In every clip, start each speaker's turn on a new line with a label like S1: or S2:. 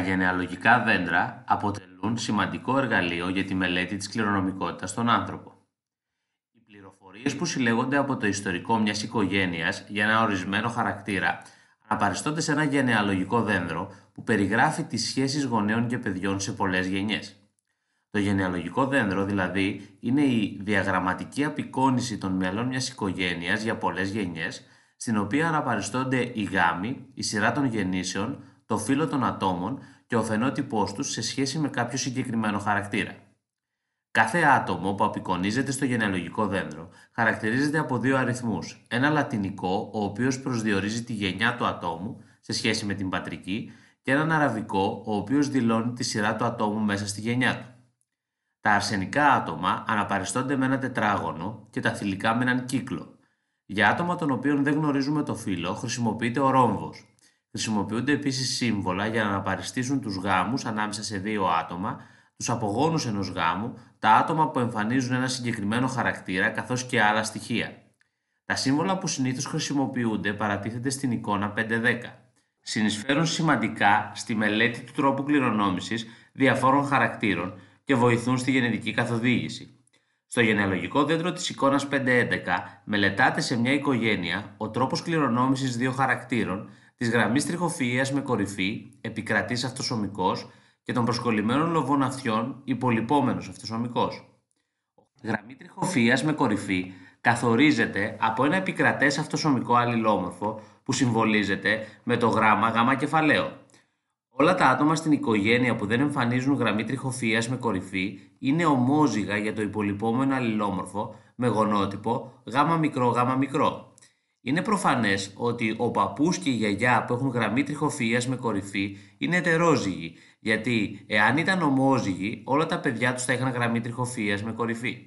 S1: Τα γενεαλογικά δέντρα αποτελούν σημαντικό εργαλείο για τη μελέτη της κληρονομικότητας στον άνθρωπο. Οι πληροφορίες που συλλέγονται από το ιστορικό μιας οικογένειας για ένα ορισμένο χαρακτήρα αναπαριστώνται σε ένα γενεαλογικό δέντρο που περιγράφει τις σχέσεις γονέων και παιδιών σε πολλές γενιές. Το γενεαλογικό δέντρο δηλαδή είναι η διαγραμματική απεικόνηση των μελών μιας οικογένειας για πολλές γενιές στην οποία αναπαριστώνται οι γάμοι, η σειρά των γεννήσεων, το φύλλο των ατόμων και ο φαινότυπός τους σε σχέση με κάποιο συγκεκριμένο χαρακτήρα. Κάθε άτομο που απεικονίζεται στο γενεαλογικό δέντρο χαρακτηρίζεται από δύο αριθμούς. Ένα λατινικό, ο οποίος προσδιορίζει τη γενιά του ατόμου σε σχέση με την πατρική, και έναν αραβικό, ο οποίος δηλώνει τη σειρά του ατόμου μέσα στη γενιά του. Τα αρσενικά άτομα αναπαριστώνται με ένα τετράγωνο και τα θηλυκά με έναν κύκλο. Για άτομα των οποίων δεν γνωρίζουμε το φύλλο, χρησιμοποιείται ο ρόμβος. Χρησιμοποιούνται επίσης σύμβολα για να αναπαριστήσουν τους γάμους ανάμεσα σε δύο άτομα, τους απογόνους ενός γάμου, τα άτομα που εμφανίζουν ένα συγκεκριμένο χαρακτήρα καθώς και άλλα στοιχεία. Τα σύμβολα που συνήθως χρησιμοποιούνται παρατίθεται στην εικόνα 510. Συνεισφέρουν σημαντικά στη μελέτη του τρόπου κληρονόμησης διαφόρων χαρακτήρων και βοηθούν στη γενετική καθοδήγηση. Στο γενεαλογικό δέντρο της εικόνας 511 μελετάται σε μια οικογένεια ο τρόπος κληρονόμησης δύο χαρακτήρων της γραμμής τριχοφυΐας με κορυφή, επικρατής αυτοσωμικός και των προσκολλημένων λοβών αυτιών, υπολοιπόμενος αυτοσωμικός. Γραμμή τριχοφυΐας με κορυφή καθορίζεται από ένα επικρατές αυτοσωμικό αλληλόμορφο που συμβολίζεται με το γράμμα γάμα κεφαλαίο. Όλα τα άτομα στην οικογένεια που δεν εμφανίζουν γραμμή τριχοφυΐας με κορυφή είναι ομόζυγα για το υπολοιπόμενο αλληλόμορφο με γονότυπο γάμα μικρό γάμα μικρό. Είναι προφανές ότι ο παππούς και η γιαγιά που έχουν γραμμή τριχοφυΐας με κορυφή είναι ετερόζυγοι, γιατί εάν ήταν ομόζυγοι όλα τα παιδιά τους θα είχαν γραμμή τριχοφυΐας με κορυφή.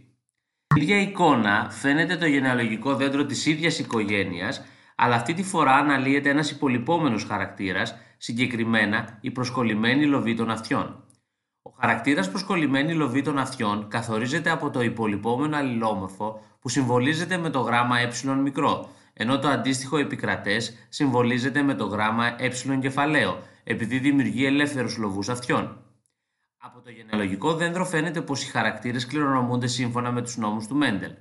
S1: Στην ίδια εικόνα φαίνεται το γενεαλογικό δέντρο της ίδιας οικογένειας, αλλά αυτή τη φορά αναλύεται ένας υπολοιπόμενος χαρακτήρας συγκεκριμένα η προσκολλημένη λοβή των αυτιών. Ο χαρακτήρας προσκολλημένη λοβή των αυτιών καθορίζεται από το υπολοιπόμενο αλληλόμορφο που συμβολίζεται με το γράμμα ε μικρό, ενώ το αντίστοιχο επικρατές συμβολίζεται με το γράμμα ε κεφαλαίο, επειδή δημιουργεί ελεύθερους λοβούς αυτιών. Από το γενεαλογικό δέντρο φαίνεται πως οι χαρακτήρες κληρονομούνται σύμφωνα με τους νόμους του Μέντελ.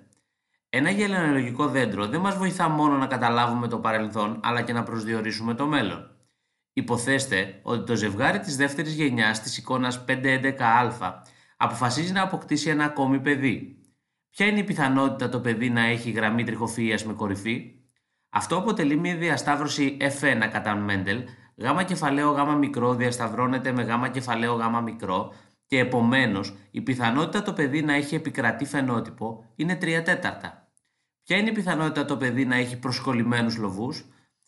S1: Ένα γενεαλογικό δέντρο δεν μας βοηθά μόνο να καταλάβουμε το παρελθόν, αλλά και να προσδιορίσουμε το μέλλον. Υποθέστε ότι το ζευγάρι της δεύτερης γενιάς της εικόνας 511α αποφασίζει να αποκτήσει ένα ακόμη παιδί. Ποια είναι η πιθανότητα το παιδί να έχει γραμμή τριχοφυΐας με κορυφή; Αυτό αποτελεί μια διασταύρωση F1 κατά Μέντελ, γ κεφαλαίο γ μικρό διασταυρώνεται με γ κεφαλαίο γ μικρό και επομένως η πιθανότητα το παιδί να έχει επικρατεί φαινότυπο είναι 3 τέταρτα. Ποια είναι η πιθανότητα το παιδί να έχει προσκολλημένους λοβούς;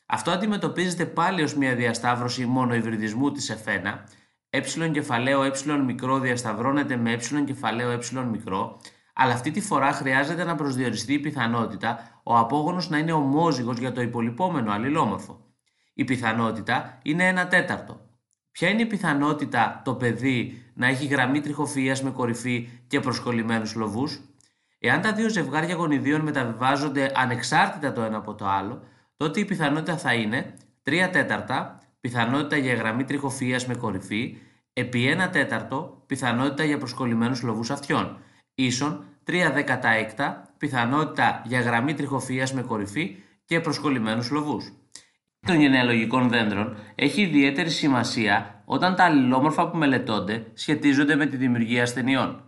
S1: Αυτό αντιμετωπίζεται πάλι ως μια διασταύρωση μόνο υβριδισμού της εφένα, ε κεφαλαίο ε μικρό διασταυρώνεται με ε κεφαλαίο ε μικρό, αλλά αυτή τη φορά χρειάζεται να προσδιοριστεί η πιθανότητα ο απόγονος να είναι ομόζυγος για το υπολοιπόμενο αλληλόμορφο. Η πιθανότητα είναι ένα τέταρτο. Ποια είναι η πιθανότητα το παιδί να έχει γραμμή τριχοφυΐας με κορυφή και προσκολλημένους λοβούς; Εάν τα δύο ζευγάρια γονιδίων μεταβιβάζονται ανεξάρτητα το ένα από το άλλο, τότε η πιθανότητα θα είναι 3 τέταρτα πιθανότητα για γραμμή τριχοφυΐας με κορυφή επί 1 τέταρτο πιθανότητα για προσκολλημένους λοβούς αυτιών, ίσον 3 δέκατα έκτα πιθανότητα για γραμμή τριχοφυΐας με κορυφή και προσκολλημένους λοβούς. Των γενεαλογικών δέντρων έχει ιδιαίτερη σημασία όταν τα αλληλόμορφα που μελετώνται σχετίζονται με τη δημιουργία ασθενειών.